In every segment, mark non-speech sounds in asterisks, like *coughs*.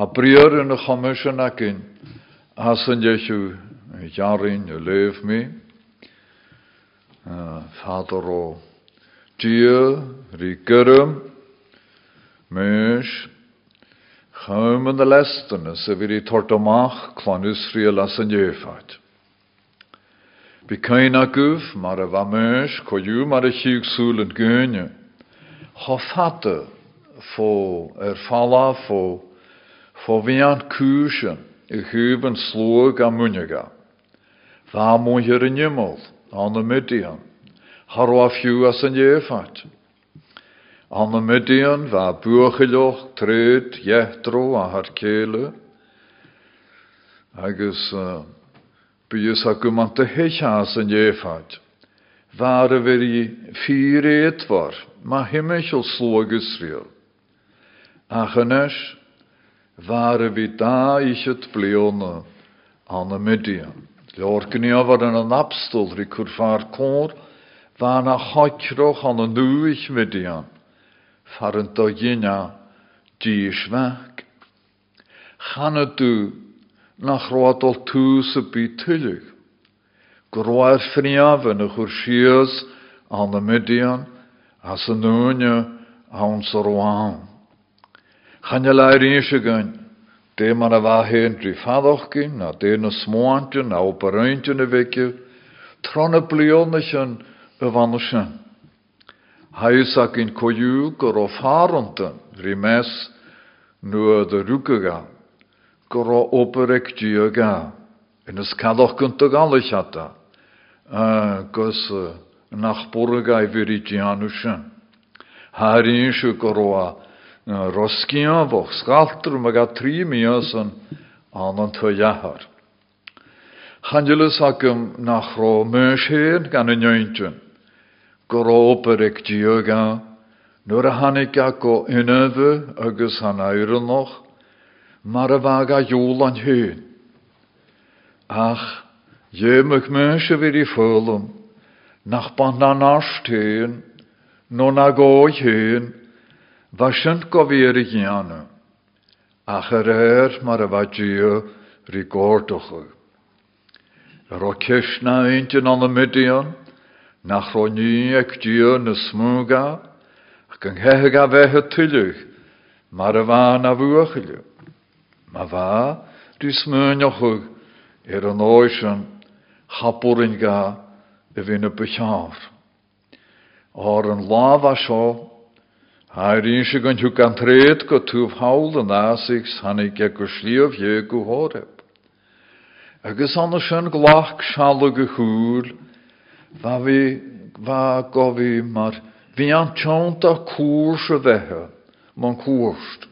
Ha briar in y chomisyn ac un, as yn iesu, jarin, y lef mi, Vader o Dia, ri gyrym, meis, chym yn y lestyn, sy fydd i tort omach, clan Israel as yn iefaid. Bi cain a guf, mar a a chiig sŵl yn fo er fala, fo, fo fian cwysyn, i hyb yn slwg a mwnyga. Fa mwy hyr yn ymol, an y Midian, harwa fiw as yn iefaid. An y Midian fa bwchylwch tryd Jethro a har cele, agus uh, bys a gymant y heich yn iefaid. Var y fyr i ffyr eidvar, ma himmeisol slwag Israel. Ach ynes, var y fi da eisiau bliona an y Midian. Lor gniafar yn yn abstol ri cwrfar cwr, fa na choitroch an y nŵich Midian, far yn do gyna dis fag. Channa dŵ nach roadol tŵs y bu tylig. Groa'r ffriaf yn y chwrsias an y Midian, as y nŵnia awn sy'r wawn. Lair eisiau gyn, de man a bha hen dri fadochgin, na de na smoantje, na operaintje na vekje, tronne in koju gor of haronten, rimes nu de ruke gor operek dia ga. En es kadoch kunt ook alle chatta. Gos nach borga i virigianushen. Harin shu goroa roskian voch skalter mag a tri mias an an an twy jahar. Changelus acum nach ro mysheen gan y njöntjön. Goro operik dioga, nur a hannig ac o unöfu agus han ayrun noch, mar vaga jól an hyn. Ach, jömug myshe vir i fölum, nach ban an ashtön, non a goi hyn, Vasint go vir i gianna, ach yr er mar a vadio ri gordochu. Ro kishna eintyn an y midian, nach ro ni ec dio na smwga, ac yng ngheheg a fehe tylich, mar a fa na fwachilio. Ma fa, di smwyniochwg, er an oesan, chapwrin ga, y fy'n y bychar. Or yn laf a Haar se gan thu gan tréad go túh hawl an ásigs hannig ge go go hóreb. Agus anna sin glach seala go chúr, bha go bhí mar bhí an a bheitthe man cuast.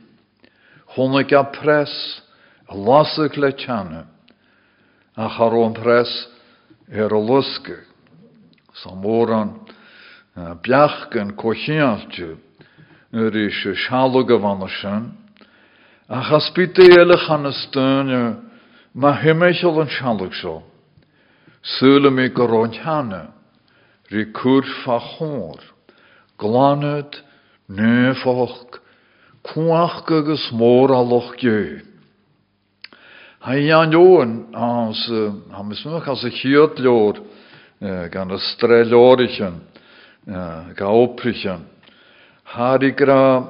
Honnig a pres a charón pres ar a an gan cochéalte, yr eisiau sialwg y fan ysyn. A chasbyd eile chan ystyn, mae hymeichol yn sialwg so. Sŵl mi goron hana, ri cwrff a chwr, glaned, nefoch, cwach gygus môr a loch gyd. Hai an joen, y chiad lor, gan y strelorichen, ga oprichen, Hari gra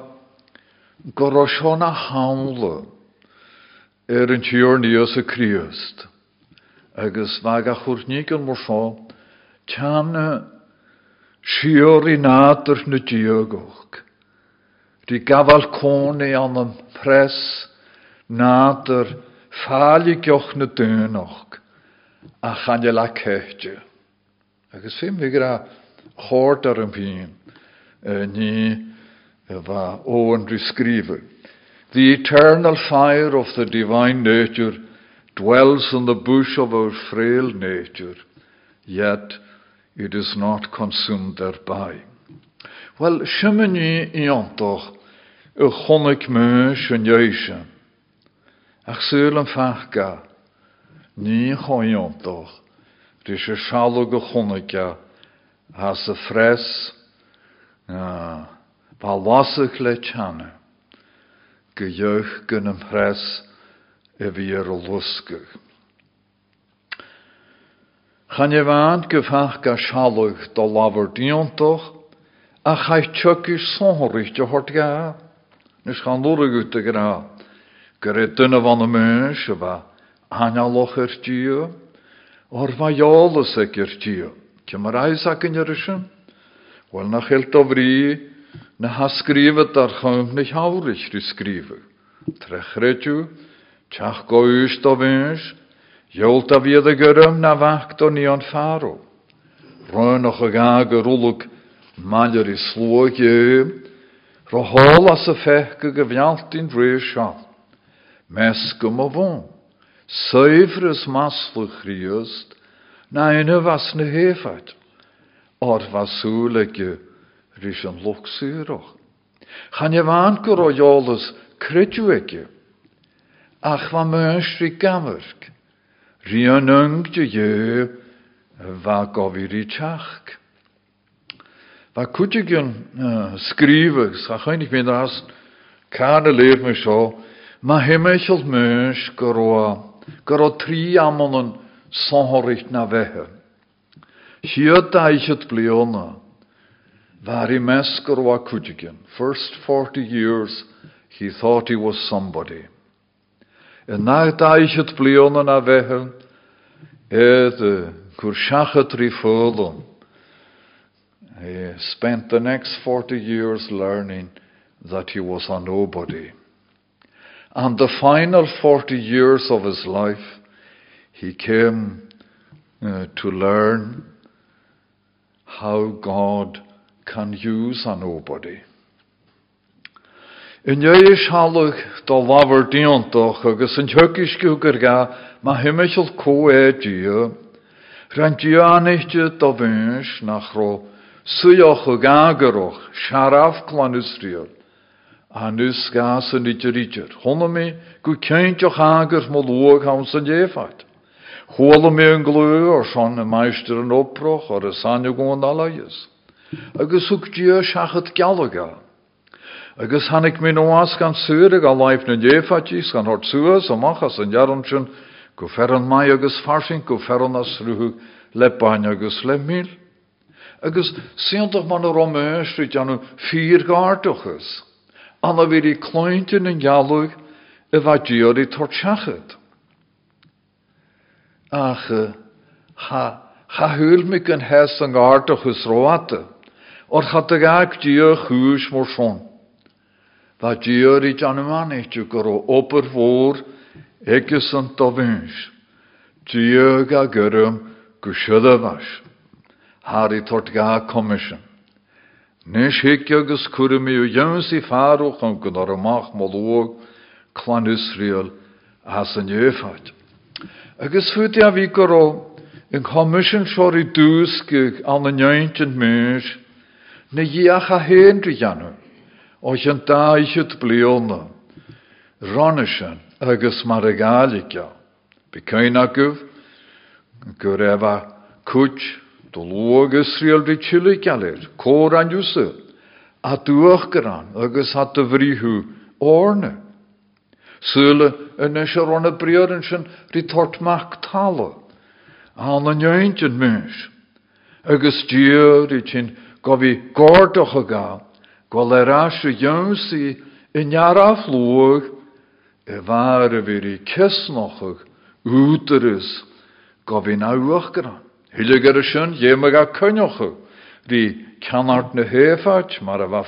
goroshona hawnle er yn tiwr ni os y Christ. Agus fag a chwrnig yn mwrsio, tian siwr i nadr na diogwch. Di gafal côn ei an yn pres nadr ffali gioch na dynoch a chanel a cehtio. Agus fym fi gra chord ar Owen describe. The eternal fire of the divine nature dwells in the bush of our frail nature, yet it is not consumed thereby. Wel, siymyn ni i ontoch y chonig me sy'n choi ontoch, rys y Ah, Ba lasach le teanna. gejuich yn pres ar y lwsgych. Chan je waan gefach ga sialwch do lafur diontoch, a chai tjökir sonhorig jo hort ga. Nys chan lwrig ut y gra. Van y mens, y fa analoch yr dio, o'r iolus ag yr dio. Cymar Isaac yn yrysyn? Wel na chilt o fri, na ha skrivet ar chym na hawrich ry skrive. Trechredju, tjach go ust o vins, jolt a a na vacht o nion faro. Rön och a gag a rulug maljar i slog jöm, ro hol as a fech go gyfialt in sio. Mes o seifres maslwch riust, na yna was na hefad, o'r faswlegu rys yn lwcsyrwch. Chan je fan gyro iolus crydwegu, ach fa mönsri gamerg, rian yng dy je, fa gofir i tjach. Fa cwtygyn skrifig, sa chain ich mynd as, can y leif me sio, ma hemechel möns gyro, gyro tri amon yn sonhoricht na vehe. Hier daichet bliona, var i mesker wa kujigen. First 40 years, he thought he was somebody. En na daichet bliona na vehe, ed kur shachet. He spent the next 40 years learning that he was a nobody. And the final 40 years of his life, he came uh, to learn how God can use a nobody. In jöis halwch do lafur diontoch agus yn tjökis gygar ga ma hymysl co e dio, rhan dio do nach ro o gagarwch siaraf clanusriol, a nus gas yn idr idr. Hwnnw mi gw ceintioch agar mo lwag hawn sy'n an glú ar sean na meister an oproch sanne goin alaias. Agus suchtí seachat gealaga. Agus hannig mé nóás gan suúra a leif na défatís gan hort suas amachchas an jarran sin go fer an mai agus farsing go ferran as ruú lepáin agus le mí. Agus siach man a roméistrit anú fír gátochas. Anna vi í klointin an gealúg a bhaidíor í tortseachad. ach cha cha hwyl mi gan hes an gáardach chus roate, or cha dy gag dia chwys mor son. Fa dia i yman eich gur o oper fôr egys yn dofyns. Dia ga gyrym gwsydd y fas. Har i tort ga commission. Nes hig agus cwrym i o jyns i farwch yn gyda'r ymach molwg clan Israel. Agus a commission dwsg an myr, na iach a hen rhi anw, oes yn da eisiau bliona, ronishan agus mar a gaeliga. Be cain aguf, gyr efa cwch, do an agus orne. Sule yn eisiau ron y briod yn sy'n ritort mach talo. An. Agus gofi gordoch o gael. Gwal er as y ywns yn iaraf lwg y far y fyr i cysnochog úteris gofi nawach gyda. Hylig ar y sy'n, jem ag a cyniochog. Ri canart na mar a a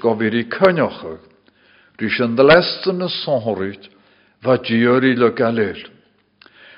go bhí fa dior i le.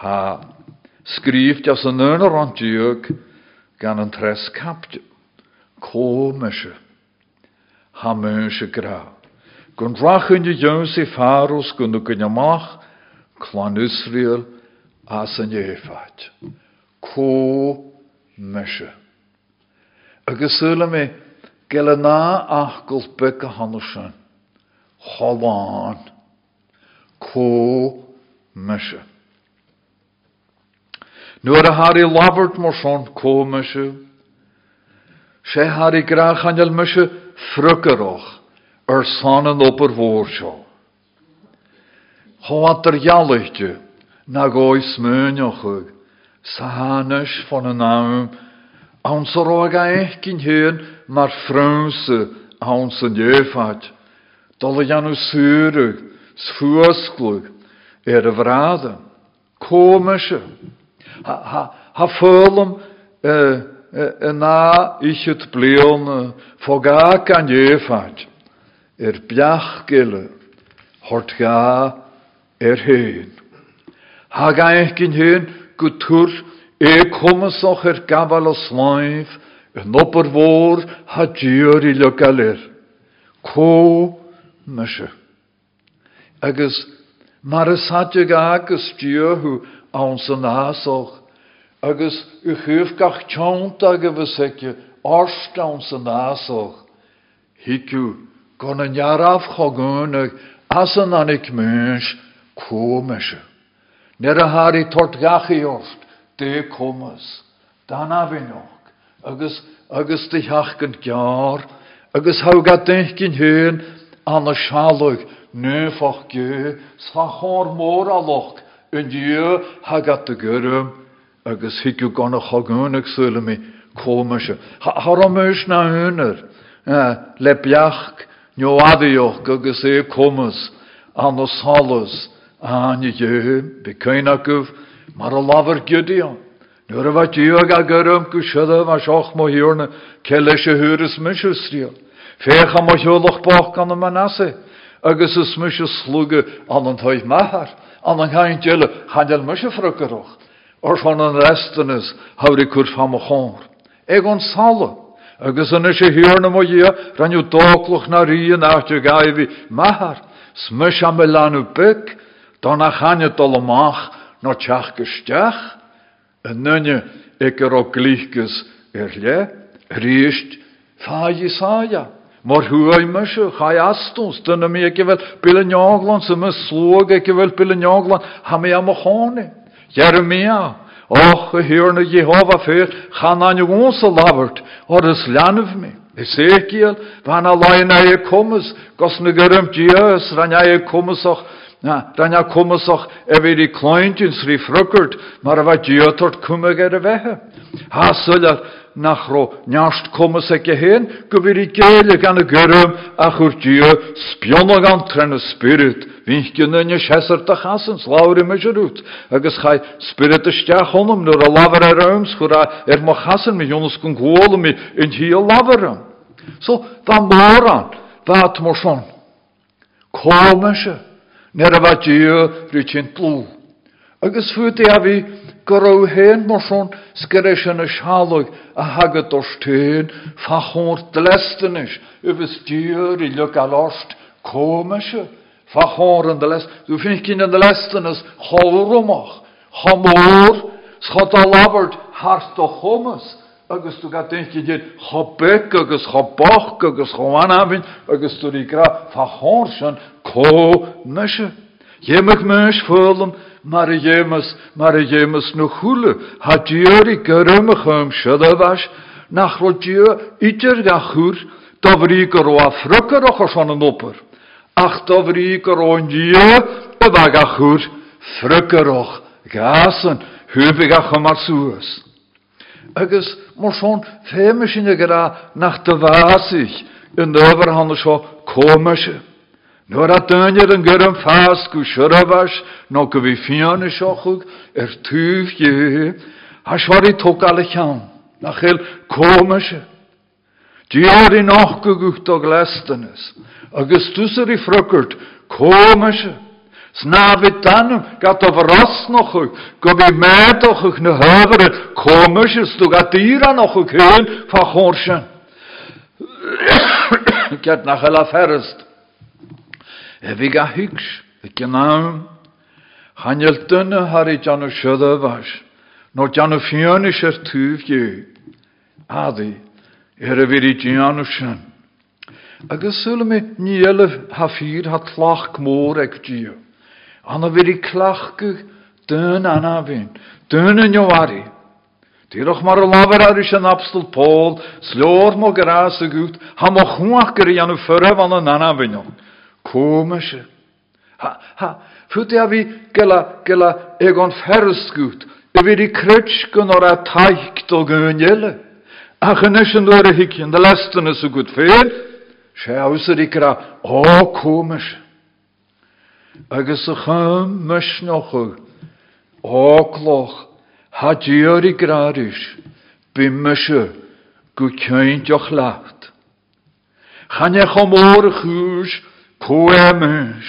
Ha skrift as yn yn yr ondiog gan tres ha gra. Gun rachin je jöns i farus gun du klan Israel as an jefat. Ko meshe. Agus me gele na. Chalán. Ko. Nuair a Harry labhart mar son có meise, sé Harry gra chanel meise frucaroch ar sanan op ar mhór seo. Cháat ar jaalachte na gói smúneochuig, sa hanes van an naam, an sa roig a eich gyn hyn mar frunse an san jeufad, dol a janu súrug, sfuasglug, er a vrade, komische, Ha fölum e, e, e ná isisiid blion fogá an éfaint ar beach giile hortá ar héin. Ha gaich cin héin go túr é chumasach ar gabhil a sláimh an opair mhór hadíir i le galir, có meise. Agus mar is hatte agus tíorthú awn sy'n asoch. Agus gach tiont ag y fysecio orst awn sy'n asoch. Hicw, gon yn iaraf chogwnig as anig mens ko mysio. Ner a hari tort de kommas, dan afinnog, agus, agus di hachgan gyar, agus hau ga denkin hyn, an a shalug, nefach gö, sachor aloch, yn diw hagat y gyrym, agus higiw gan a chagunig sylw mi, komische. Am ys na hynnyr, le biach, nio adioch, agus e kommas, an o salus, an i ddyn, be cynagwf, mar a lafer gydion. Nuair a bhaid díag a gurm go siada a seach mo hiúrna ce leis a thuras misisiríal. Fécha mo heolach bach gan man nasa, agus is mis slúge an an taid mahar, an an chain deile chail mis frugarach, or fan an restanas haurí cur fam cháir. Eg an sala, agus an is sé hiúrna mo dhé ranniu dólach na ríon áte gaihí mahar, smis am me leanú bic, don a channe dul amach nó teach gesteach, yn nynne ag Jesaja. Astons, dyna mi ag fel bil y neoglan, sy'n mynd slwg ag fel bil y neoglan, ha mi am o chone. Jeremia, och, y hyr na Jehova fyr, chan an yw ons o lafert, o'r ys llanaf mi. Ezekiel, fan a lain a e comas, gos na gyrym dias, ran a e comas och, Na, dan ja kommensoch er weer die kleintjes ri frukkert, maar wat jötort kummig wehe. Ha suller nach ro njast kommes ikke heen, go weer die gele gan a ach ur djö spionog an trenne spirit, chesser te chassen, slaure me gerut. Agus chai spirit a onum, nur a a rooms, chura er mo chassen, mi jonnes kun gwole mi hi a laverum. So, va moran, va at morson. Komesje. Ner a bheit diw rwy'n blw. Agus fwyd e a fi gyrw hen mor son sgyrres yn y sialwg a hagad o'r styn ffachor dlestynys yfys diwr i lyg al orst komische ffachor yn dlest du fi'n cyn yn dlestynys cholrwmach chamor schot a labert hart o chomas agus tu ga denki dit chobek agus chobach agus chomanavin agus tu di gra fachorsan ko meshe. Jemig mens fulum mar jemus mar jemus no chule ha diori gyrym chym shadavash nach ro dio iter ga chur dovri gro a frukker och son an opper. Ach dovri gro an dio da ga chur frukker och gasen hübig a chymar suas. agus mar son féime sinne gra nach de waasich in de komische. Nuair a duineir an gur an fás go siurahas nó go bhí fianna seochug ar túh dhé, a seoirí tógála chean nach chéil komische. Díorí nach go gucht a leistanas, agus túsar í frukkert komische. Sna vi danum gat of ras noch go vi med na hövre kommer du gat dyra noch hön fa chorsen. Get *coughs* nach hela ferst. E vi ga hygs, ik naam. Hanjel dunne har i janu sjöda vas. No janu fjönish er tuv ju. Adi, er e vir i janu sjön. Agus sulle me niele ha fyr ha tlach gmór ag dio. Anna vir i klachgu dun anna. Dun yn jowari. Dyrach mar an abstel Paul, slår mo gras y gwt, ha mo chwach gyr. Komische. Ha, ha, a vi gela, gela egon ferskut, vi di or a taikt og gynjele. Ach yn ysyn dwyr y hikjen, de lesten is so se ausser ikra, o komische. Agus y chym mysnoch o gloch, Ha diori gradis, bimmesje, gu kjöntjoch lacht. Chan je chomor chus, koemes.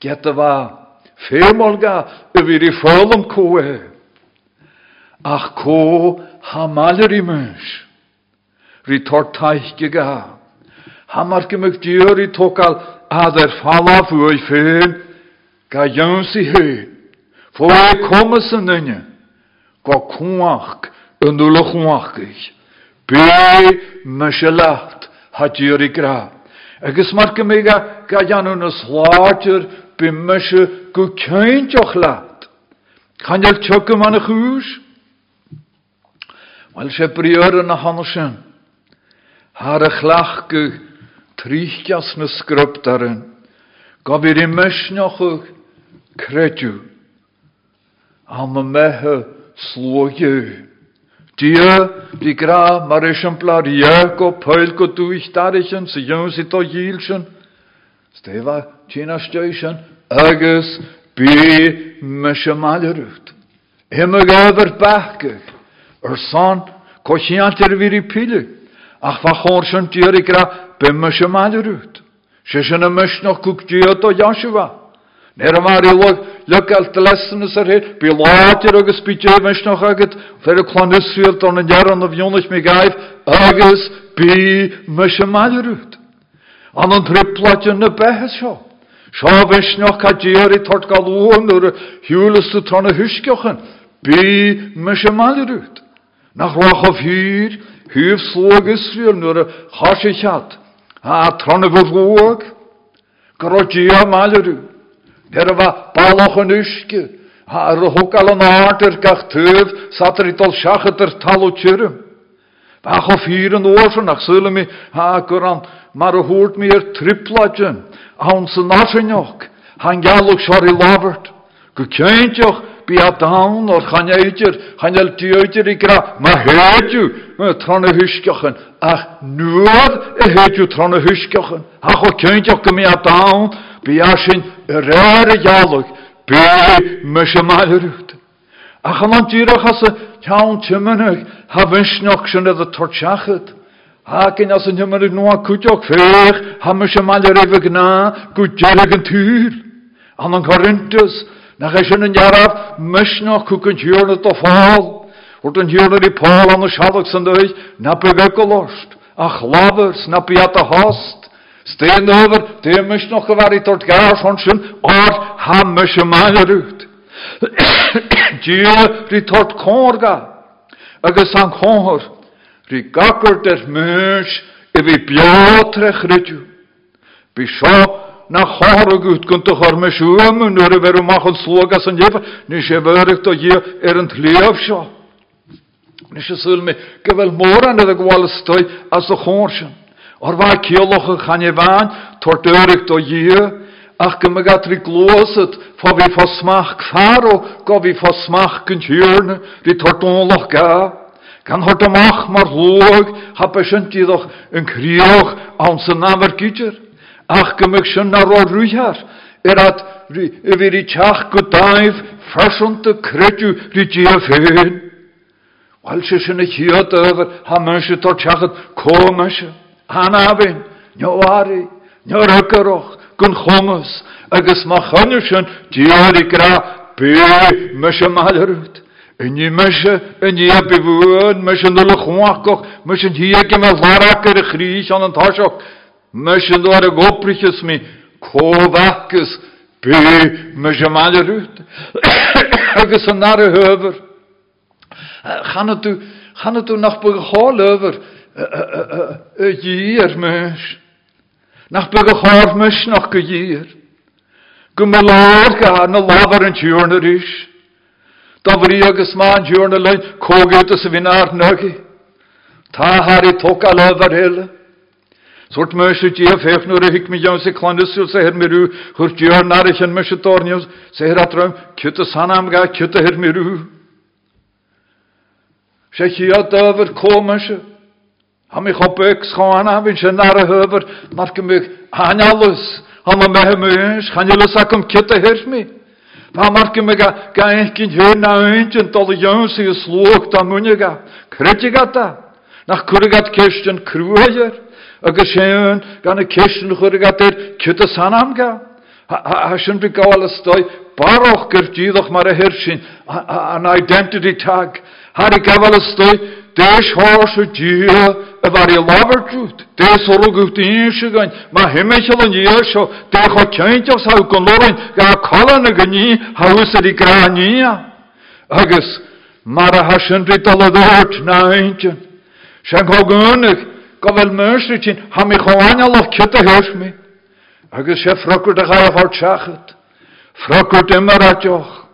Gette va, femolga, yfir i ffolum koe. Ach ko, ha malerimus. Ri tortaich ga. Hamar gymig diori tokal, ader falla fwy ffyn, ga jönssi hyn. Voor hij komen ze ninne. Go kuach en de luchwachig. Be meselacht hat juri gra. Agus marke mega ga jan un slater be meshe go keintjoch laat. Kan je tjokke man huus? Wel se priore na hansen. Haar glachke trichtjas na skruptaren. Ga weer in mesnoch kretju. Am mehe slóju. Dia, die gra, mar blad go peil go dwych darichen, sy yw'n sydd o hilchen. Stefa, tina station, agus bi mysio malerut. Hymma gyfer bachgych, yr son, cochiant er vir i pile. Ach fa chor sy'n diar i gra, bi mysio malerut. Sy'n y mysio cwc diod o Yahshua. Nera mar i log, Lykal dy lesyn ys ar hyn, bi latir agus bi dje mes noch agad, fer y clonysfield o'n yn jaran o fionach mi gaif, agus bi mes y malirwyd. An yn triplat yn y behes sio. Sio fes noch ca diar i tron y hysgiochen, bi mes y malirwyd. Nach a tron y fyrwog, gro dia malirwyd. Er va balach yn uske. Ar hwg al yn arter gach tyf, sater i dol siachat er tal o tyrym. Bach o fyr yn orsyn, ach mar o hwrt mi er tripladjen, awn sy'n narsynioch, han galwg siar i labert. Gykjöntjoch, bi a dawn o'r chaneidir, chanel diwydir i gra, hedju, tron y hysgiochen, ach nŵad y hedju tron y hysgiochen, ach o kjöntjoch gymi a dawn, bi a sy'n rare jalog, bi me se malerut. Ach an an dyrach as a tiawn tymanig, ha vinsnoch sy'n edrych torchachet. Ha gyn as a cwtioch fech, ha me na chysyn yn jaraf, mysnoch cwcyn hiwrna do ffal. Wrth yn hiwrna i Paul an y siadag sy'n dweud, na lavers, na biat a host. Steen over, det er mye noe var i tort gar sånn sin. Dje, ri tort korga, agus han kor, ri gakker der bjatre chrytju. Bi sjo, na chore gut, gunt och har med sjumen, nu er veru machon sloga som jefa, ni se verigt og je er en tlev sjo. Ni se sulme, gevel moran er det gwal støy, altså chorsen. Or waar kioloch een gaan je waan, torturig do je, ach ge me gat ri gloset, fa vi fa smach faro, go vi fa smach kunt hjørne, vi tortonloch ga. Kan hort am ach mar loog, ha besint je doch een krioch aan zijn. Ach ge me schon na ro ruiar, er hat vi de kretju ri je feen. Wel se sin ich hier over, ha mensje tot chachet, ko mensje. Hanabin, nyoari, nyorakarok, gun chomus, agus ma chanushan, diari gra, be, mesha malarut. En je mesje, en je hebt mesje nulle chwaakog, mesje hier kem a larakker chries aan het hasok, gopriches me, kovakes, be, mesje malle rut. Agus een nare heuver. Gaan het u, gaan het u nog begaan over, een jier mes. Nach een jier. Gym y lawr ga na lafar yn tiwrn yr is. Da fri agus ma'n tiwrn y lein, cogyd ys y fi'n ar nygu. Ta har i. Sort mys y dia fech nw'r hig mi jawn se clandys yw se her mi rw, hwr tiwrn ar eich yn mys y dorniws, se her cyt y sanam ga, y her mi rw. Se chi a dyfr comys y. Ha mi chopek schana, fi'n sy'n ar y hyfr, na'r gymig anjalus. Hanna me hemus, gaan jullie sakken kitte hermi. Pa marke me ga ga enkin hör na öntjen tol jöns i slok ta munjega. Kretjegata. Nach kurigat kirsten kruajer. Aga sjön ga ne kirsten kurigat er kitte sanam ga. Ha sjön bi gawala stoi. Baroch gertjidoch mar a. An identity tag. Hari gawala stoi. Deis hása dia a bhar i labartrút. Deis orú gucht íse gain, ma himmeisiil an díir seo, go lorain ga cholan a gní haus a í graníia. Agus mar a hasinrí tal a na go go bhfuil mustri sin ha mi choáine lech kit a heis mi. Agus sé frokurt a cha a fárt seachat. Frokurt immer a teoch.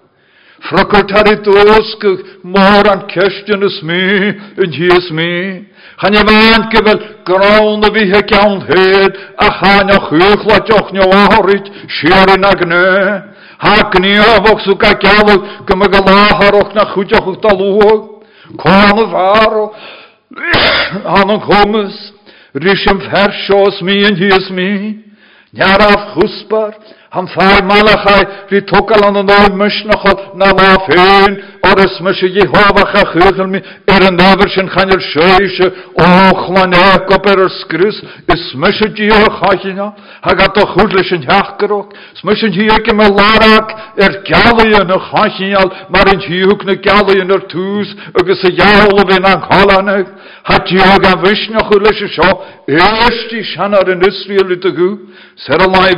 Frokkur tar i dósku mór an kestjun is mi, yn hies mi. Chan je maand gyfel grawn y fi he gawn hed, a chan o chwchla joch nio ahorit, siarin ag ne. Ha gni o foch sw ga gafel, gymig a laharok na mysje Jehova cha chugel mi er an overshin chanel sheishe och man ekop er er skrus is mysje Jehova chachina ha gat o chudlishin hachgerok smysje Jehova me larak er galien o chachinal mar in Jehuk ne galien er tus agus a jaul vin an chalanek ha Jehova vishnach chudlishe sho ersti shanar in Israel itagu ser a lai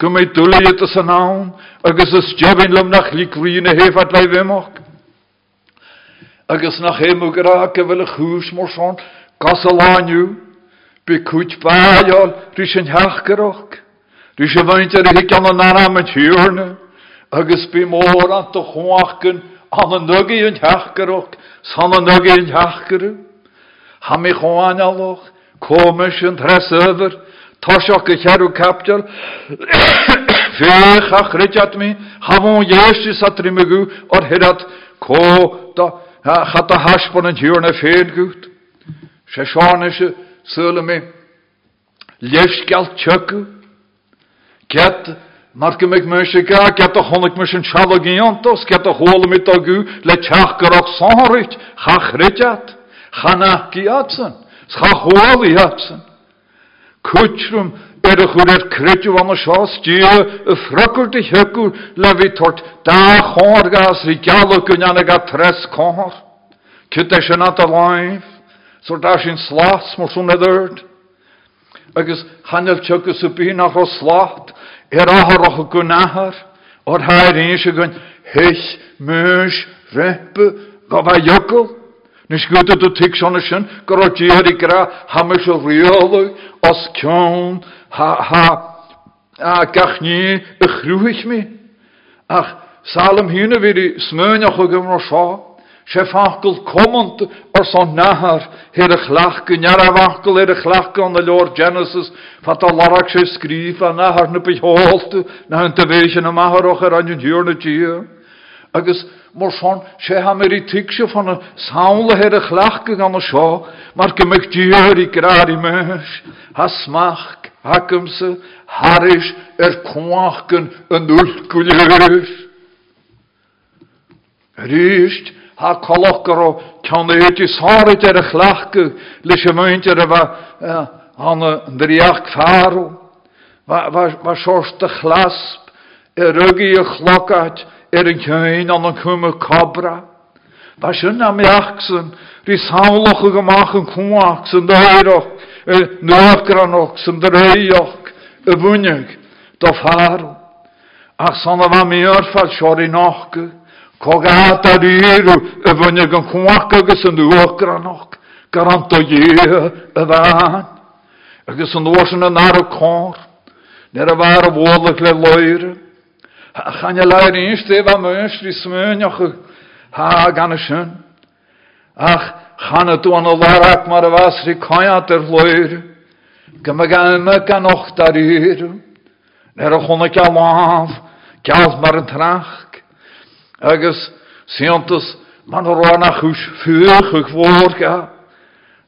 vele ri kurfa chor, go mé dule het as an naam, agus is jebin lum nach likrine hef at lai vimach. Agus nach hemu gerake wil a chús mor son, gas a lániu, be kut bajal, rys yn hachgeroch, rys y faint ar hig an an anam yn hiwrne, agus be mor an to chwachgen, an an nugi yn hachgeroch, san an nugi yn hachgeroch, ha mi chwan aloch, komisch yn tres over, Tosioch go chearú capteal féchach réteat mi Havon jéiste sa trimmeú or hiad có chat a haspon an dúr na féad gút. sé seáne se sula mé leisgealt tuku. Get mar go méid me se ga get a chonig me an chalagéantos, get a hóla mit Kutrum er a seás dí a fracurt i hekur le vi tort da gallo gun anna ga tres kor. Kut e sin at a laif, so da sin slas mor sun edert. Agus hanel í nach o slat, er a gun ahar, or hair eins a gun hech, mös, reppe, gaf a Nes gwyd ydw tig son ysyn, diar i gra hames o riolw, os cion, ha, ha, a gach ni y chrwych mi. Ach, salem hyn y fyri smynach o gymro sio, se fachgol komont or son nahar, her y chlach gynyar a fachgol her y chlach gan y Lord Genesis, fat a larak se sgrif a nahar na bych holtu, na hyn tyfeisyn y mahar o'ch ar anjyn hiwr na dia. Agus, mar son sé ha mer i tiise fan a saola her a chlachke gan a seo, mar go mecht dúir i grari meis, ha smach, hakumse, haris er kwachken an ulkulir. Rist, ha kolokar o kan het is harit er a chlachke, leis meint er a va an sorst de chlasp, a er een gein an een kumme cobra. Ba sin am a gemach an kuach, san dairoch, nuachgranoch, san dreioch, y bwynnig, do farw. Ach san a fa mi orfad siori nochge, cogad ar iru, y bwynnig an kuach agus an nuachgranoch, garant o ie y fan. Agus an oorsen an ar y cor, loire. Chan je leir inst eva mönstri smönjach ha gan y syn. Ach, chan y dwan o ddarak mar a fasri coiat er loire. Gyma gan yma gan och dar iru. Ner a chwna gael laf, gael mar yn trach. Agus, siantas, man roan a chwys ffych ych fwr ga.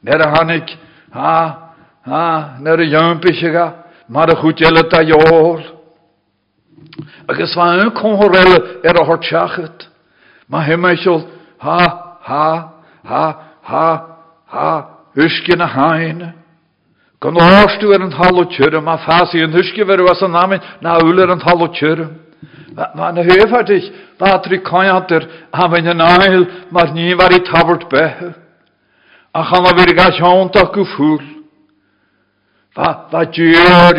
Ner a hannig, ha, ha, ner a jömpich ga, mar a chwt jelle ta. Agus fa yn conhorelle er a hortjachet. Ma hemmeichel, ha, ha, ha, ha, ha, huske na haine. Gan en halv og kjøre, ma fasi en huske ver was an namen, na og kjøre. Ma na höfartig, batri kajanter, ha ven en ail, mar tavert behe. Ach han a virga sjontak u full. Va, va gjør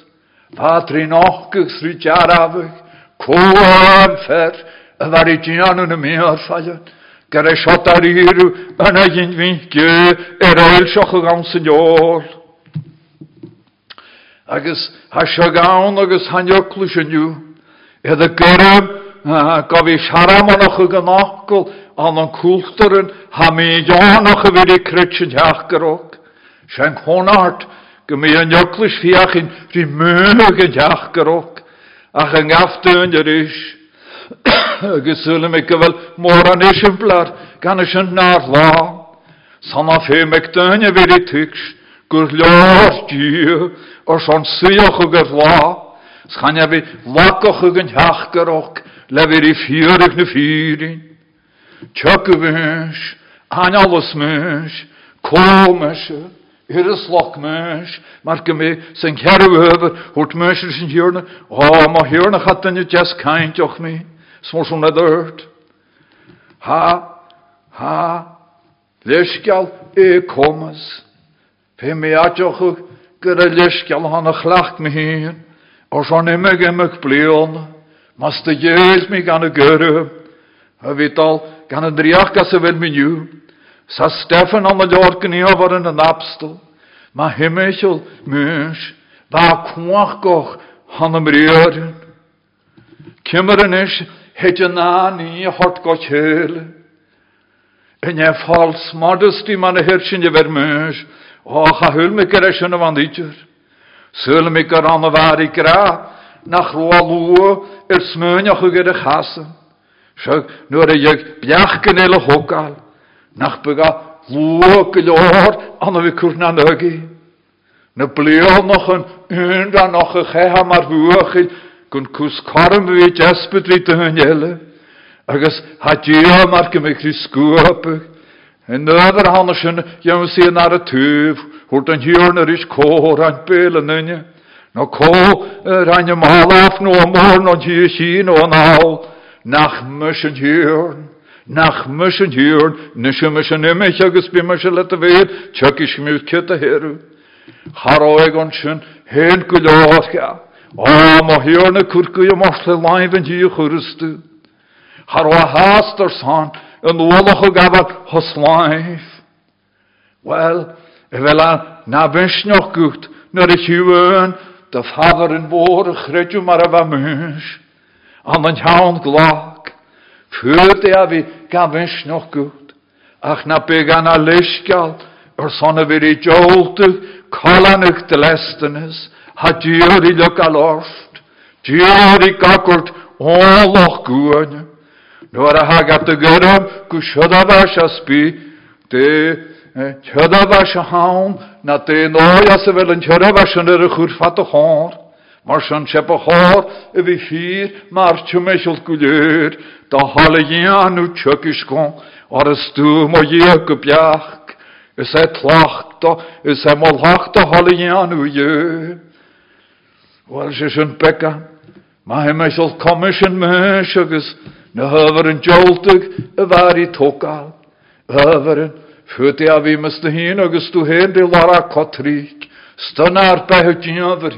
Fa tri nochge sri jarafig, cwam fer, y fa i djian yn y mi offad yn. Gar e shot ar iru, ban a yin vinke, er oil shoch o gawn sy'n jol. Agus ha gawn agus han joclu sy'n yw. Edd y gyrym, gaf i siaram o'n o'ch o gynocol, an o'n cwltyryn, ha o'ch o fyr i cryt sy'n yn rhi mwg yn jach gyrog. Ach yn gaftyn yr ish. agus sula me gyfel môr an isimplar gan ys yn nar la. San a fe me gdynia fyr i tygs, gwr lior di, o son syioch o gyr la. Schania fi lacoch ag yn hiach gyroch, le fyr i ffyrig na ffyrin. Tjöc y fys, analus mys, komisch, Iris loch mys, mar gymi sy'n cerw hyfyr, hwrt mys sy'n hirna, o, ma hirna chatan y jes caint och mi. Smor som det dørt. Ha, ha, lyskjal e kommes. Fe mi atjoch gyda lyskjal han a chlach mi hyn. Og så nimmig ymig blion. Mas det gjes mi gan y gyrru. A mi niw. Sa Stefan an y lorgen i ofar yn y napstel. Ma himmichel mys. Va kwach goch han. Kimmer yn ish het je na ni hort go. En je fals modesty man a hirsin je ver mens. O cha hul me ker eisen van ditjer. Sul me ker an waar ik ra. Nach roa lua de genele hokal. Nach bega lua gelor an vi kurna nøgi. Na blio noch een unda noch een geha maar vuachil gon cws corm fi jespyd fi dy hynnyele. Agus ha dio mar chri sgwapig. En növer hanna sy'n yw'n sy'n ar y tŵf, hwrt yn hiwr na rys cor a'n bel yn yna. No co rhain y malaf no amor no hi si no naw. Nach yn hiwr. Nach mys yn hiwr. Nes y mys yn ymych agus bi mys yn let y fel. Tjök i smydd cyt y herw. Haroeg o'n sy'n hen ga. O, ma hiorna curcu a mos le laimh an hí churustu. Har o haast ar san, an olach o gafad hos laimh. Wel, e fel a na vinsnoch gut, nar i hiwyn, da fadar yn bor y chredw mar a fa mwys. An an hawn glag, fyrde a fi ga vinsnoch gut, ach na beg an a leisgal, ar son a vir i joltu, kolanach de lestenus, ha dior i luk al orst, dior i gagort oloch gwyne, Nor a hagat y gyrym, gwsioda fas asbi, de, tjöda fas a hawn, na de noi as y fel yn tjöda chwrffat o chor. Mar sy'n sep o chor, y fi hir, mar gwlyr, da hal y ian yw tjög isgon, ar y stwm o iag y biach, ys e tlachta, ys e molachta hal y ian yw iag. Wel, sy'n beka, mae hymesiol comisiwn mys agos, na y far i togal. Hyfer yn ffyti a mys dy hun agos dw hen di lara behe dyn fyr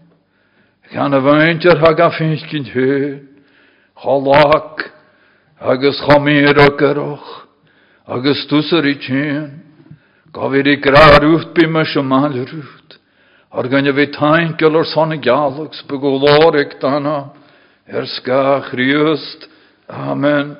vi tort spionne. Gan a haga finskin hyn, halak, agus chamir o geroch, agus tusser i tjen, gafir i grar. Ar gan or galags begolor ik dana, er ska chriust. Amen.